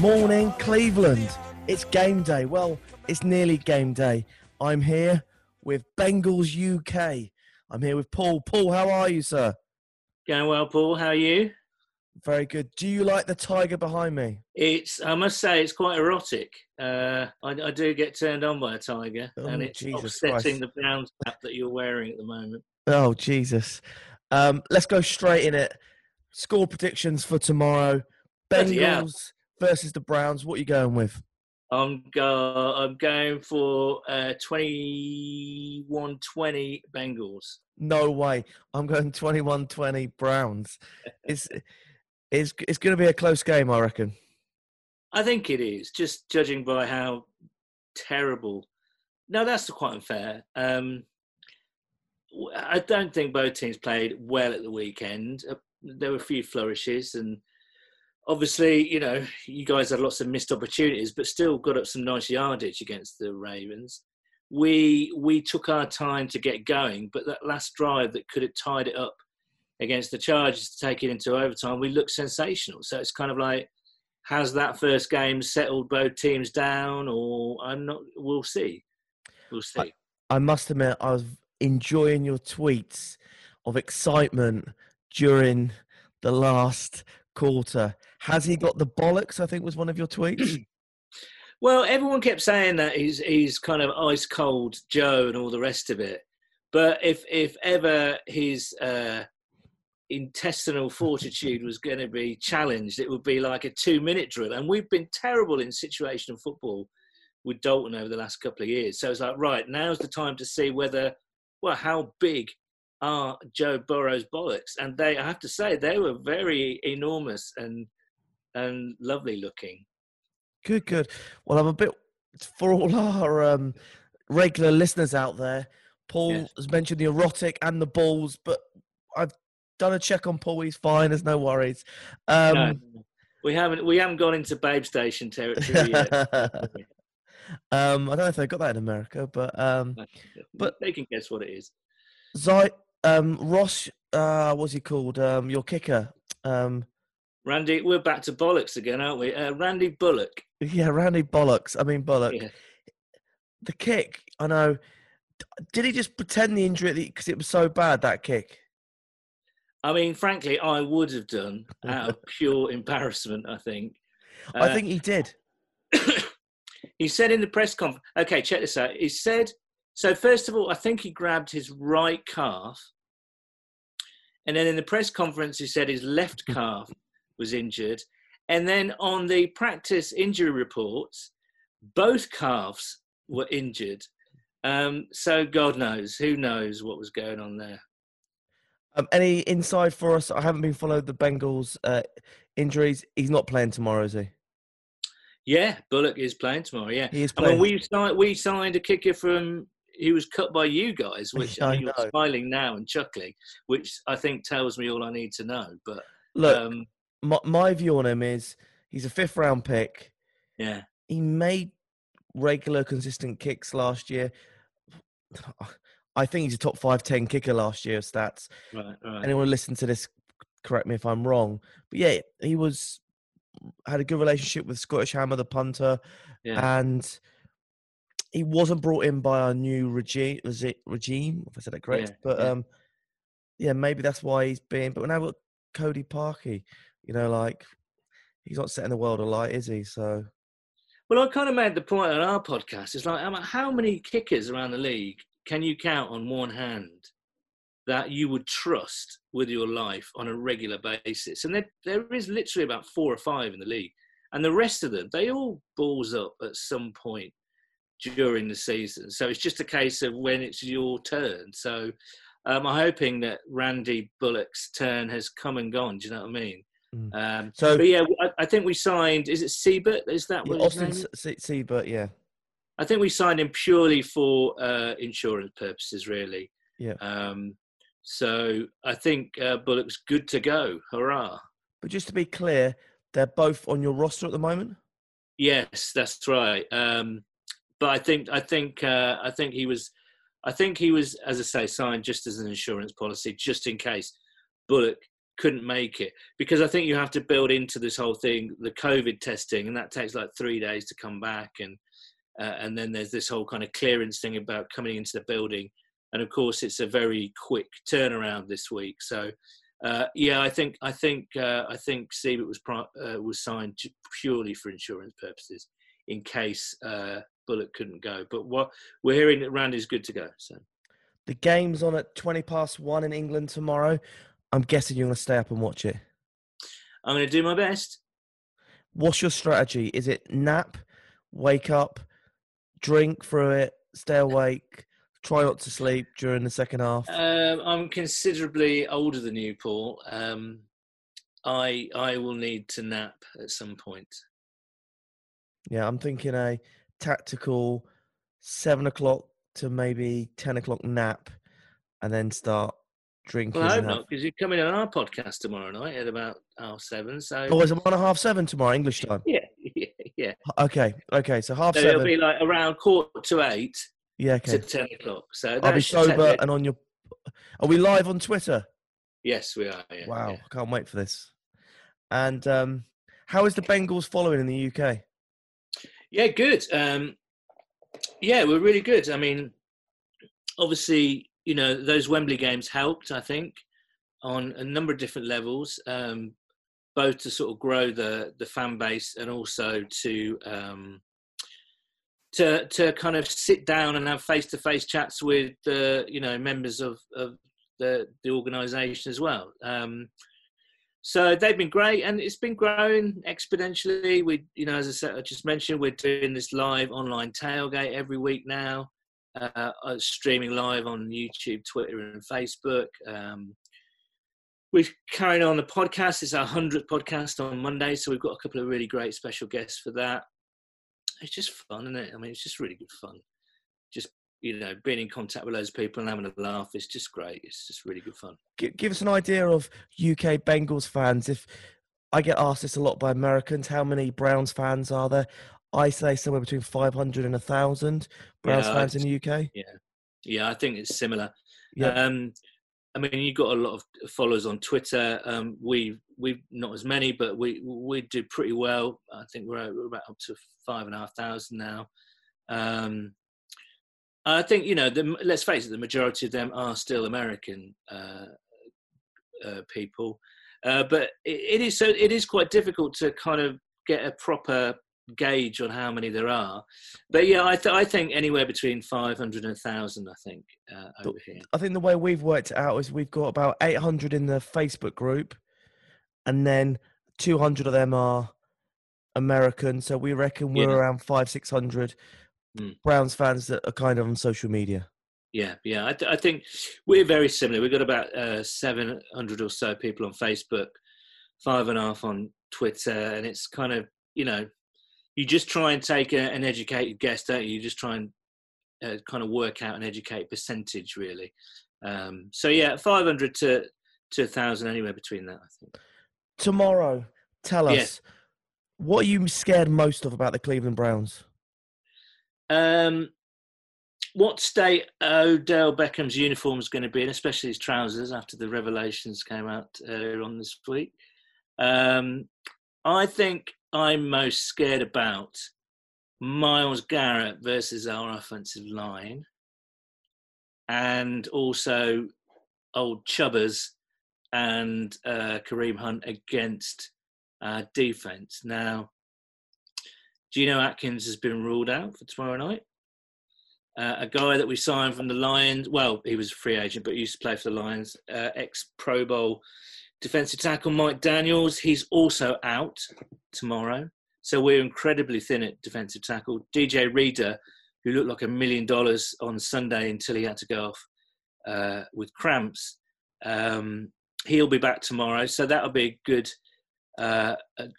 Morning, Cleveland. It's game day. Well, it's nearly game day. I'm here with Bengals UK. I'm here with Paul. Paul, how are you, sir? Going well, Paul. How are you? Very good. Do you like the tiger behind me? It's I must say it's quite erotic. Uh, I, I do get turned on by a tiger, Oh, and it's Jesus offsetting Christ. the Browns cap that you're wearing at the moment. Oh, Jesus. Um, let's go straight in it. Score predictions for tomorrow. Bloody. Bengals versus the Browns. What are you going with? I'm go I'm going for uh, 21-20 Bengals. No way. I'm going 21 20 Browns. It's, it's, it's going to be a close game, I reckon. I think it is, just judging by how terrible. No, that's quite unfair. Um, I don't think both teams played well at the weekend. Uh, There were a few flourishes, and obviously, you know, you guys had lots of missed opportunities, but still got up some nice yardage against the Ravens. We we took our time to get going, but that last drive that could have tied it up against the Chargers to take it into overtime, we looked sensational. So it's kind of like has that first game settled both teams down or i'm not we'll see we'll see I must admit, I was enjoying your tweets of excitement during the last quarter. Has he got the bollocks? I think was one of your tweets. well everyone kept saying that he's he's kind of ice cold joe and all the rest of it but if if ever his uh intestinal fortitude was going to be challenged it would be like a two minute drill and we've been terrible in situational football with dalton over the last couple of years so it's like right now's the time to see whether well how big are joe burrow's bollocks and they i have to say they were very enormous and and lovely looking good, good. Well, I'm a bit for all our um, regular listeners out there. Paul Yes. has mentioned the erotic and the balls, but I've done a check on Paul. He's fine. There's no worries. Um, no, we haven't we haven't gone into babe station territory yet. um, I don't know if they got that in America, but um, but they can guess what it is. Zy, um, Ross, uh, what's he called? Um, your kicker. Um, Randy, we're back to bollocks again, aren't we? Uh, Randy Bullock. yeah, Randy Bollocks. I mean Bullock. Yeah. The kick. I know. Did he just pretend the injury because it was so bad that kick? I mean, frankly, I would have done out of pure embarrassment. I think. I Uh, think he did. he said in the press conference. Okay, check this out. He said so. First of all, I think he grabbed his right calf, and then in the press conference, he said his left calf was injured, and then on the practice injury reports, both calves were injured. Um, so God knows, who knows what was going on there. Um, any inside for us? I haven't been followed the Bengals uh, injuries. He's not playing tomorrow, is he? Yeah, Bullock is playing tomorrow. Yeah, He is I mean, playing. we signed we signed a kicker from he was cut by you guys, which I you're smiling now and chuckling, which I think tells me all I need to know. But Look, um, my, my view on him is he's a fifth round pick. yeah, He made regular, consistent kicks last year. I think he's a top five, ten kicker last year stats. right, right. anyone listen to this correct me if i'm wrong but yeah he was had a good relationship with scottish hammer the punter Yeah. and he wasn't brought in by our new regime was it regime if i said that correct Yeah, but yeah. um yeah maybe that's why he's been but now we've got cody parkey you know like he's not setting the world alight is he so Well, I kind of made the point on our podcast. It's like, how many kickers around the league can you count on one hand that you would trust with your life on a regular basis? And there, there is literally about four or five in the league. And the rest of them, they all balls up at some point during the season. So it's just a case of when it's your turn. So Um, I'm hoping that Randy Bullock's turn has come and gone. Do you know what I mean? Mm. Um, So- but yeah, I, I think we signed. Is it Seibert? Is that Yeah, what his Austin Seibert, yeah. I think we signed him purely for uh, insurance purposes, really. Yeah. Um, so I think uh, Bullock's good to go. Hurrah! But just to be clear, they're both on your roster at the moment. Yes, that's right. Um, but I think I think uh, I think he was I think he was, as I say, signed just as an insurance policy, just in case Bullock couldn't make it. Because I think you have to build into this whole thing the COVID testing, and that takes like three days to come back, and uh, and then there's this whole kind of clearance thing about coming into the building, and of course it's a very quick turnaround this week. So. Uh, yeah, I think I think uh, I think Seibert was uh, was signed purely for insurance purposes, in case uh, Bullock couldn't go. But what we're hearing that Randy's good to go. So The game's on at 20 past one in England tomorrow. I'm guessing you're going to stay up and watch it. I'm going to do my best. What's your strategy? Is it nap, wake up, drink through it, stay awake, try not to sleep during the second half? Um, I'm considerably older than you, Paul. Um, I I will need to nap at some point. Yeah, I'm thinking a tactical seven o'clock to maybe 10 o'clock nap and then start drinking. Well, I hope not, because you're coming on our podcast tomorrow night at about half seven. So Oh, is it one and a half seven tomorrow, English time? yeah, yeah, yeah. Okay, okay, so half So it'll be like around quarter to eight yeah, to okay. ten o'clock. So I'll be sober and on your. Are we live on Twitter? Yes, we are. Yeah, wow, yeah. I can't wait for this. And um, how is the Bengals following in the UK? Yeah, good. Um, yeah, we're really good. I mean, obviously, you know, those Wembley games helped, I think, on a number of different levels, um, both to sort of grow the the fan base and also to um, to to kind of sit down and have face to face chats with the you know members of of the the organisation as well. Um, so they've been great, and it's been growing exponentially. We, you know, as I said, I just mentioned, we're doing this live online tailgate every week now, uh, uh, streaming live on YouTube, Twitter, and Facebook. Um, we've carried on the podcast. It's our hundredth podcast on Monday, so we've got a couple of really great special guests for that. It's just fun, isn't it? I mean, it's just really good fun. Just you know, being in contact with loads of people and having a laugh. It's just great. It's just really good fun. Give, give us an idea of UK Bengals fans. If I get asked this a lot by Americans, how many Browns fans are there? I say somewhere between 500 and 1,000 Browns Yeah, fans in the UK. Yeah, yeah, I think it's similar. Yeah. Um, I mean, you've got a lot of followers on Twitter. Um, we we've not as many, but we we do pretty well. I think we're, we're about up to five and a half thousand now. Um, I think you know. The, let's face it, the majority of them are still American uh, uh, people, uh, but it, it is so. It is quite difficult to kind of get a proper gauge on how many there are. But yeah, I, th- I think anywhere between 500 and 1,000, I think, uh, over here. I think the way we've worked it out is we've got about 800 in the Facebook group, and then 200 of them are American. So we reckon we're Yeah. around five, 600 Mm. Browns fans that are kind of on social media. Yeah, yeah. I, th- I think we're very similar. We've got about uh, 700 or so people on Facebook, five and a half on Twitter, and it's kind of, you know, you just try and take a, an educated guess, don't you? You just try and uh, kind of work out an educated percentage, really. Um, so yeah, 500 to to 1,000, anywhere between that, I think. Tomorrow, tell us Yeah. what are you scared most of about the Cleveland Browns? Um, what state Odell Beckham's uniform is going to be in, especially his trousers, after the revelations came out earlier on this week. Um, I think I'm most scared about Myles Garrett versus our offensive line, and also old Chubbers and uh, Kareem Hunt against our defense. Now, Geno Atkins has been ruled out for tomorrow night. Uh, a guy that we signed from the Lions, well, he was a free agent, but he used to play for the Lions, uh, ex Pro Bowl defensive tackle Mike Daniels. He's also out tomorrow. So we're incredibly thin at defensive tackle. DJ Reader, who looked like a million dollars on Sunday until he had to go off uh, with cramps. Um, he'll be back tomorrow, so that'll be a good. Uh,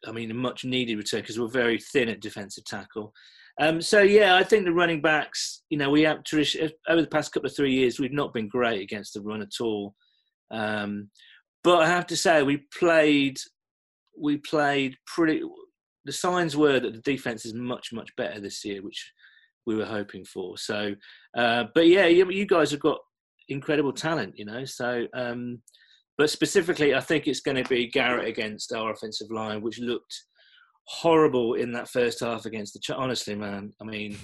I mean, a much needed return because we're very thin at defensive tackle. Um, so yeah, I think the running backs. You know, we have over the past couple of three years. We've not been great against the run at all. Um, but I have to say, we played. We played pretty. The signs were that the defense is much much better this year, which we were hoping for. So, uh, but yeah, you, you, guys have got incredible talent, you know. So, um, but specifically, I think it's going to be Garrett against our offensive line, which looked horrible in that first half against the. Honestly, man, I mean,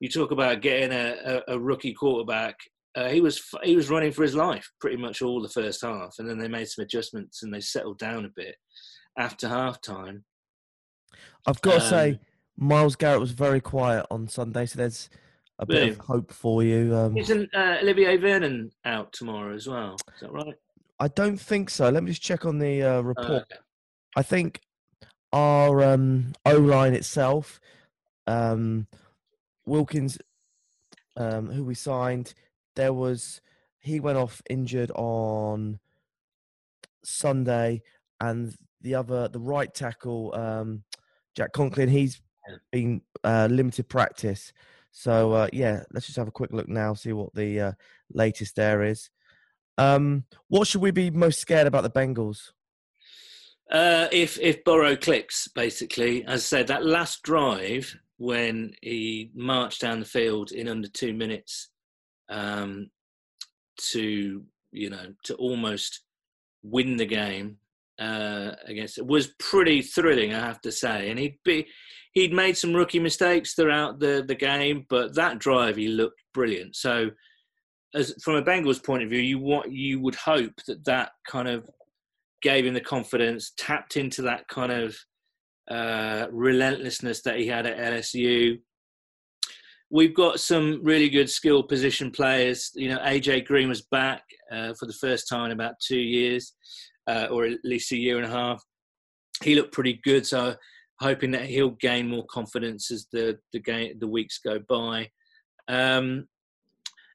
you talk about getting a, a, a rookie quarterback. Uh, he was he was running for his life pretty much all the first half, and then they made some adjustments and they settled down a bit after half time. I've got to um, say, Myles Garrett was very quiet on Sunday, so there's a bit of hope for you. Um, Isn't uh, Olivier Vernon out tomorrow as well? Is that right? I don't think so. Let me just check on the uh, report. Oh, okay. I think our um, O line itself, um, Wilkins, um, who we signed, there was he went off injured on Sunday, and the other, the right tackle, um, Jack Conklin, he's been uh, limited practice. So uh, yeah, let's just have a quick look now, see what the uh, latest there is. Um, what should we be most scared about the Bengals? Uh, if if Burrow clicks, basically, as I said, that last drive when he marched down the field in under two minutes um, to you know to almost win the game uh, against it was pretty thrilling, I have to say. And he'd be he'd made some rookie mistakes throughout the the game, but that drive he looked brilliant. So, as from a Bengals point of view, you what you would hope that that kind of gave him the confidence, tapped into that kind of uh, relentlessness that he had at LSU. We've got some really good skill position players. You know, AJ Green was back uh, for the first time in about two years, uh, or at least a year and a half. He looked pretty good, so hoping that he'll gain more confidence as the the game the weeks go by. Um,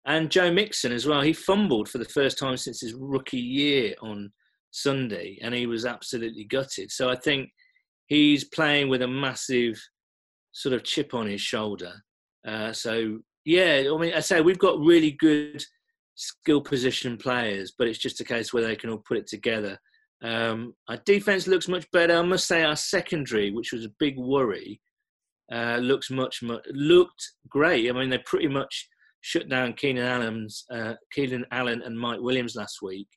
and Joe Mixon as well. He fumbled for the first time since his rookie year on Sunday, and he was absolutely gutted. So I think he's playing with a massive sort of chip on his shoulder. Uh, so yeah, I mean, I say we've got really good skill position players, but it's just a case where they can all put it together. Um, our defense looks much better. I must say, our secondary, which was a big worry, uh, looks much, much looked great. I mean, they pretty much shut down Keenan Allen's uh, Keenan Allen and Mike Williams last week.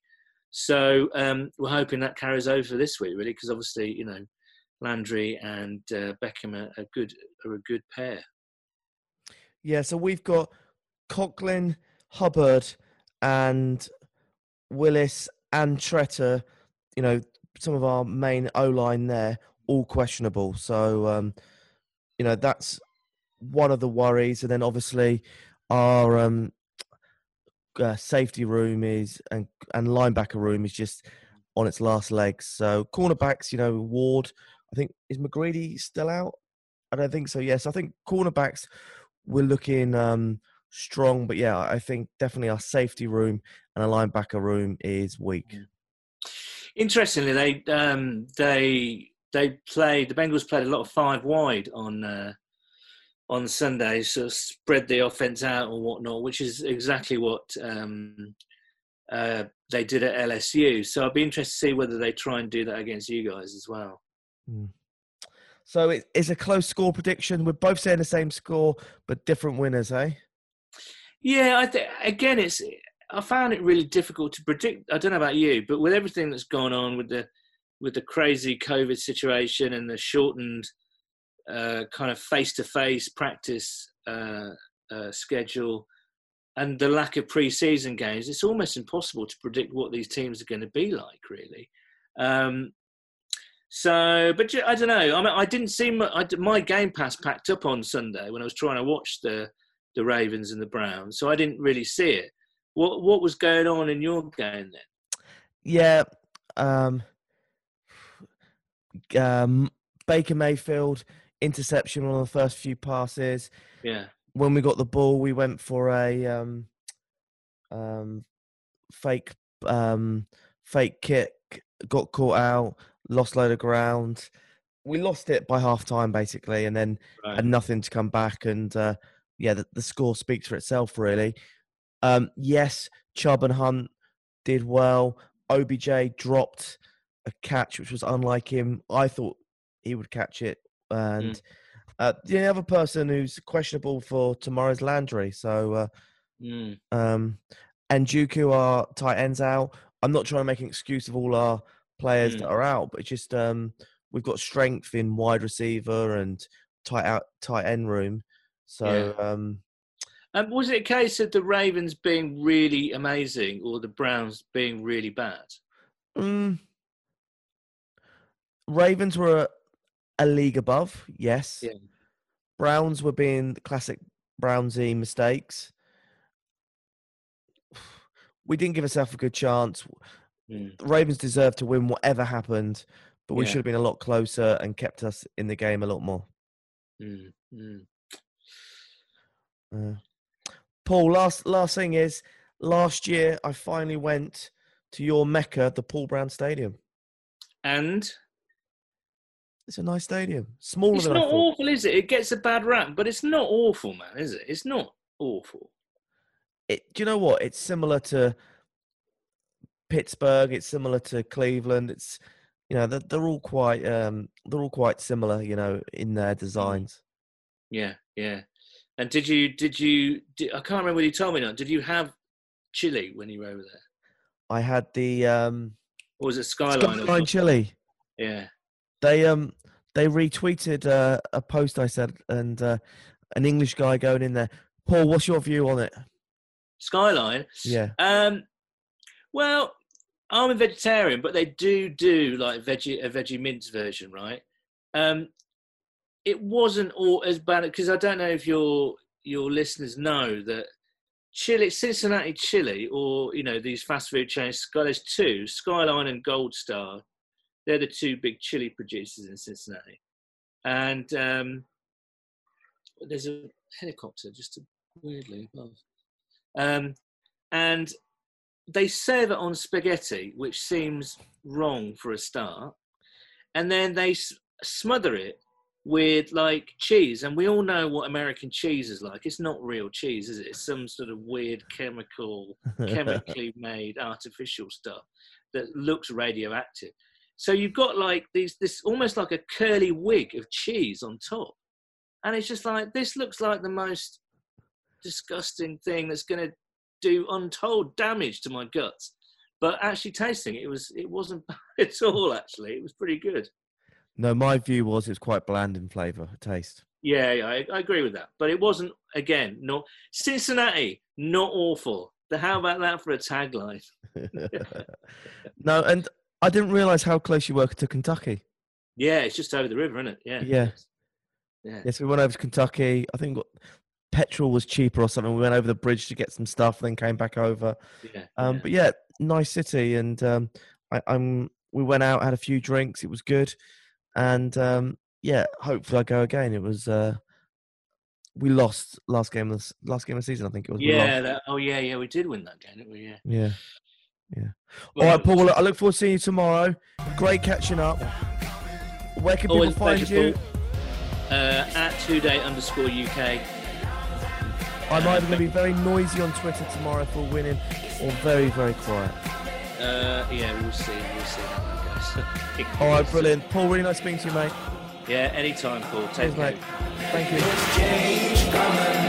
So um, we're hoping that carries over this week, really, because obviously, you know, Landry and uh, Beckham are, are, good are a good pair. Yeah, so we've got Conklin, Hubbard, and Willis and Tretter. You know, some of our main O line there, all questionable. So, um, you know, that's one of the worries. And then obviously our um, uh, safety room is and and linebacker room is just on its last legs. So cornerbacks, you know, Ward. I think is McGrady still out? I don't think so. Yes, I think cornerbacks we're looking um, strong, but yeah, I think definitely our safety room and a linebacker room is weak. Interestingly, they um, they they played the Bengals played a lot of five wide on uh, on Sunday, so spread the offense out or whatnot, which is exactly what um, uh, they did at LSU. So I'd be interested to see whether they try and do that against you guys as well. Mm. So it, it's a close score prediction. We're both saying the same score, but different winners, eh? Yeah, I think again, it's I found it really difficult to predict. I don't know about you, but with everything that's gone on with the with the crazy COVID situation and the shortened uh, kind of face-to-face practice uh, uh, schedule and the lack of pre-season games, it's almost impossible to predict what these teams are going to be like, really. Um, so, but I don't know. I mean, I didn't see my, I, my Game Pass packed up on Sunday when I was trying to watch the the Ravens and the Browns, so I didn't really see it. What what was going on in your game then? Yeah, um, um, Baker Mayfield interception on the first few passes. Yeah. When we got the ball, we went for a um, um, fake um, fake kick, got caught out, lost load of ground. We lost it by half time basically, and then Right. had nothing to come back. And uh, yeah, the, the score speaks for itself, really. Um, yes, Chubb and Hunt did well. OBJ dropped a catch, which was unlike him. I thought he would catch it. And uh, the other person who's questionable for tomorrow's Landry. So, uh, Mm. um, and Njoku, are tight ends out. I'm not trying to make an excuse of all our players Mm. that are out, but it's just um, we've got strength in wide receiver and tight out tight end room. So um, Um, was it a case of the Ravens being really amazing or the Browns being really bad? mm, Ravens were a, a league above, yes. Yeah. Browns were being classic Brownsy mistakes. We didn't give ourselves a good chance. Mm. the Ravens deserved to win whatever happened, but we Yeah. should have been a lot closer and kept us in the game a lot more. Mm. Mm. Uh, Paul, last last thing is, last year I finally went to your mecca, the Paul Brown Stadium. And It's a nice stadium, smaller it's not awful, is it? It gets a bad rap, but it's not awful, man, is it? It's not awful. It, do you know what? It's similar to Pittsburgh. It's similar to Cleveland. It's you know they're, they're all quite um, they're all quite similar. You know in their designs. Yeah, yeah. And did you? Did you? Did, I can't remember what you told me now. Did you have chili when you were over there, I had the um, or was it Skyline? Skyline chili. Yeah. They um they retweeted uh, a post I said and uh, an English guy going in there. Paul, what's your view on it? Skyline. Yeah. Um, well, I'm a vegetarian, but they do do like veggie a veggie mince version, right? Um, it wasn't all as bad because I don't know if your your listeners know that chili, Cincinnati chili, or you know these fast food chains. There's two, Skyline and Gold Star. They're the two big chili producers in Cincinnati, and um, there's a helicopter just weirdly above. Um, and they serve it on spaghetti, which seems wrong for a start. And then they s- smother it with like cheese, and we all know what American cheese is like. It's not real cheese, is it? It's some sort of weird chemical, chemically made artificial stuff that looks radioactive. So you've got like these, this almost like a curly wig of cheese on top, and it's just like this looks like the most disgusting thing that's going to do untold damage to my guts. But actually tasting it, it was it wasn't bad at all. Actually, it was pretty good. no, my view was it's quite bland in flavour, taste. Yeah, yeah I, I agree with that. But it wasn't again not Cincinnati, not awful. The, how about that for a tagline? no, and I didn't realise how close you were to Kentucky. Yeah, it's just over the river, isn't it? Yeah. Yeah. Yeah. Yes, we went over to Kentucky. I think got, petrol was cheaper or something. We went over the bridge to get some stuff, then came back over. Yeah. Um, yeah. But yeah, nice city, and um, I, I'm. We went out, had a few drinks. It was good, and um, yeah, hopefully I go again. It was. Uh, we lost last game of the, last game of the season. I think it was. yeah. That, oh, yeah, yeah. We did win that game, didn't we? Yeah. Yeah. Yeah. Well, All right, Paul. Well, I look forward to seeing you tomorrow. Great catching up. Where can people find you? Uh, at two day underscore UK. I'm either going to be very noisy on Twitter tomorrow for winning, or very, very quiet. Uh, yeah, we'll see. We'll see how that goes. All right, brilliant. Paul, really nice speaking to you, mate. Yeah, anytime, Paul. Take Cheers, care. mate. Thank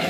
you.